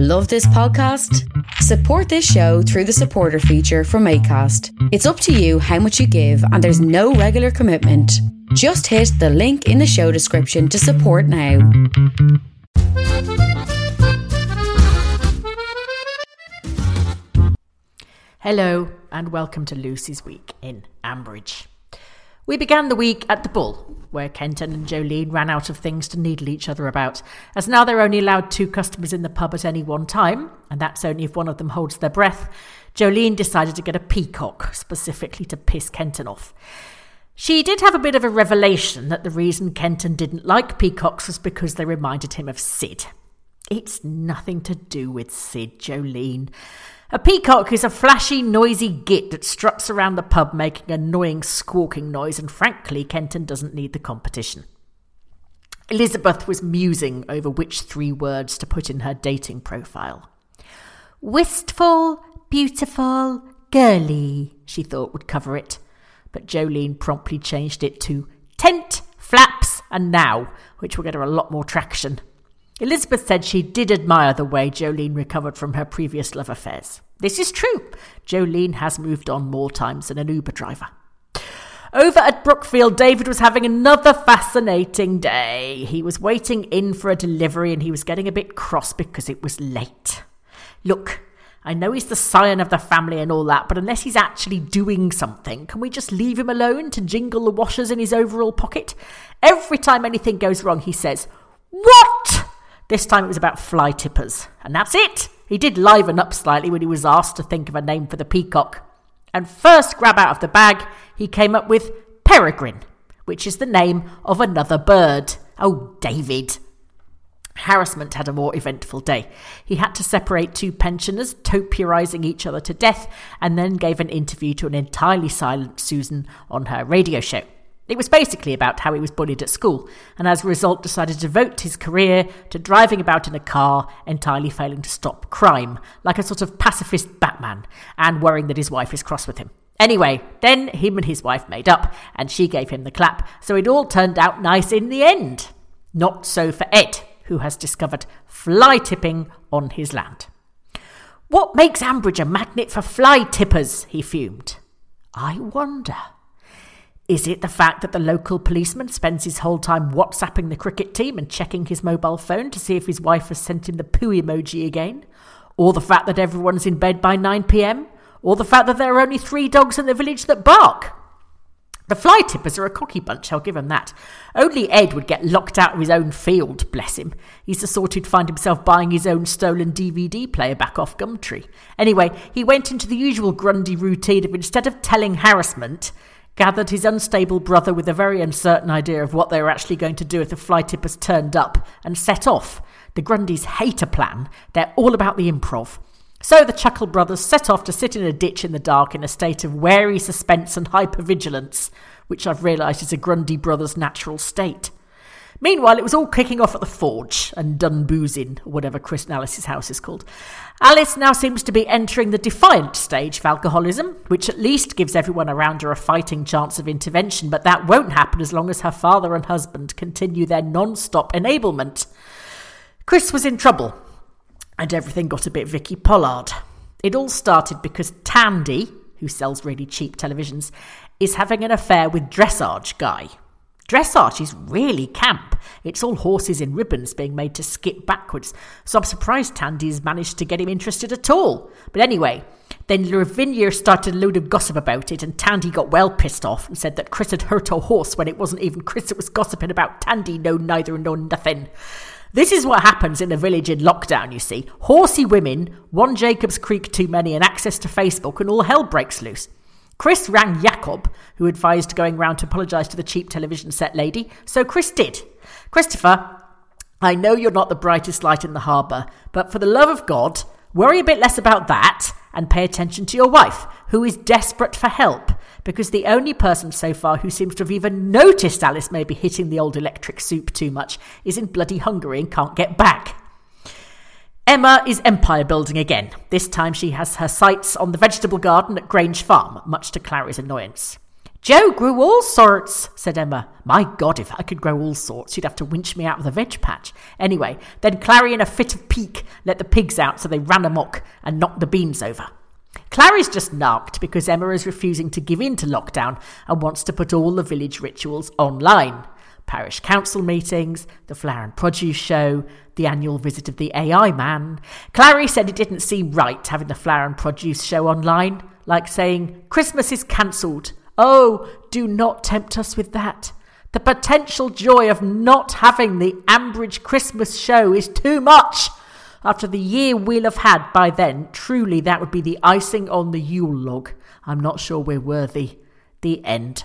Love this podcast? Support this show through the supporter feature from ACAST. It's up to you how much you give, and there's no regular commitment. Just hit the link in the show description to support now. Hello, and welcome to Lucy's Week in Ambridge. We began the week at the Bull, where Kenton and Jolene ran out of things to needle each other about, as now they're only allowed two customers in the pub at any one time, and that's only if one of them holds their breath. Jolene decided to get a peacock, specifically to piss Kenton off. She did have a bit of a revelation that the reason Kenton didn't like peacocks was because they reminded him of Sid. It's nothing to do with Sid, Jolene. A peacock is a flashy, noisy git that struts around the pub making annoying squawking noise, and frankly, Kenton doesn't need the competition. Elizabeth was musing over which three words to put in her dating profile. Wistful, beautiful, girly, she thought would cover it. But Jolene promptly changed it to tent, flaps, and now, which will get her a lot more traction. Elizabeth said she did admire the way Jolene recovered from her previous love affairs. This is true. Jolene has moved on more times than an Uber driver. Over at Brookfield, David was having another fascinating day. He was waiting in for a delivery and he was getting a bit cross because it was late. Look, I know he's the scion of the family and all that, but unless he's actually doing something, can we just leave him alone to jingle the washers in his overall pocket? Every time anything goes wrong, he says? This time it was about fly tippers. And that's it. He did liven up slightly when he was asked to think of a name for the peacock. And first grab out of the bag, he came up with Peregrine, which is the name of another bird. Oh, David. Harassment had a more eventful day. He had to separate two pensioners, topiarising each other to death, and then gave an interview to an entirely silent Susan on her radio show. It was basically about how he was bullied at school, and as a result decided to devote his career to driving about in a car, entirely failing to stop crime, like a sort of pacifist Batman, and worrying that his wife is cross with him. Anyway, then him and his wife made up, and she gave him the clap, so it all turned out nice in the end. Not so for Ed, who has discovered fly tipping on his land. What makes Ambridge a magnet for fly tippers? he fumed. I wonder. Is it the fact that the local policeman spends his whole time WhatsApping the cricket team and checking his mobile phone to see if his wife has sent him the poo emoji again? Or the fact that everyone's in bed by 9 pm? Or the fact that there are only three dogs in the village that bark? The fly tippers are a cocky bunch, I'll give him that. Only Ed would get locked out of his own field, bless him. He's the sort who'd find himself buying his own stolen DVD player back off Gumtree. Anyway, he went into the usual Grundy routine of instead of telling harassment, gathered his unstable brother with a very uncertain idea of what they were actually going to do if the fly tippers turned up, and set off. The Grundys hate a plan, they're all about the improv. So the Chuckle brothers set off to sit in a ditch in the dark in a state of wary suspense and hypervigilance, which I've realised is a Grundy brothers' natural state. Meanwhile, it was all kicking off at the forge and done boozing, whatever Chris and Alice's house is called. Alice now seems to be entering the defiant stage of alcoholism, which at least gives everyone around her a fighting chance of intervention, but that won't happen as long as her father and husband continue their non stop enablement. Chris was in trouble, and everything got a bit Vicky Pollard. It all started because Tandy, who sells really cheap televisions, is having an affair with Dressage Guy, Dressage is really camp. It's all horses in ribbons being made to skip backwards, so I'm surprised Tandy's managed to get him interested at all. But anyway, then Lavinia started a load of gossip about it, and Tandy got well pissed off and said that Chris had hurt her horse when it wasn't even Chris that was gossiping about Tandy, no neither, no nothing. This is what happens in a village in lockdown, you see. Horsey women, one Jacob's Creek too many, and access to Facebook, and all hell breaks loose. Chris rang Jacob, who advised going round to apologise to the cheap television set lady, so Chris did. Christopher, I know you're not the brightest light in the harbour, but for the love of God, worry a bit less about that and pay attention to your wife, who is desperate for help, because the only person so far who seems to have even noticed Alice may be hitting the old electric soup too much is in bloody Hungary and can't get back. Emma is empire building again. This time she has her sights on the vegetable garden at Grange Farm, much to Clarrie's annoyance. Joe grew all sorts, said Emma. My God, if I could grow all sorts, you'd have to winch me out of the veg patch. Anyway, then Clarrie, in a fit of pique, let the pigs out so they ran amok and knocked the beans over. Clarrie's just narked because Emma is refusing to give in to lockdown and wants to put all the village rituals online. Parish council meetings, the flower and produce show, the annual visit of the AI man. Clarrie said it didn't seem right having the flower and produce show online, like saying, Christmas is cancelled. Oh, do not tempt us with that. The potential joy of not having the Ambridge Christmas show is too much. After the year we'll have had by then, truly that would be the icing on the Yule log. I'm not sure we're worthy. The end.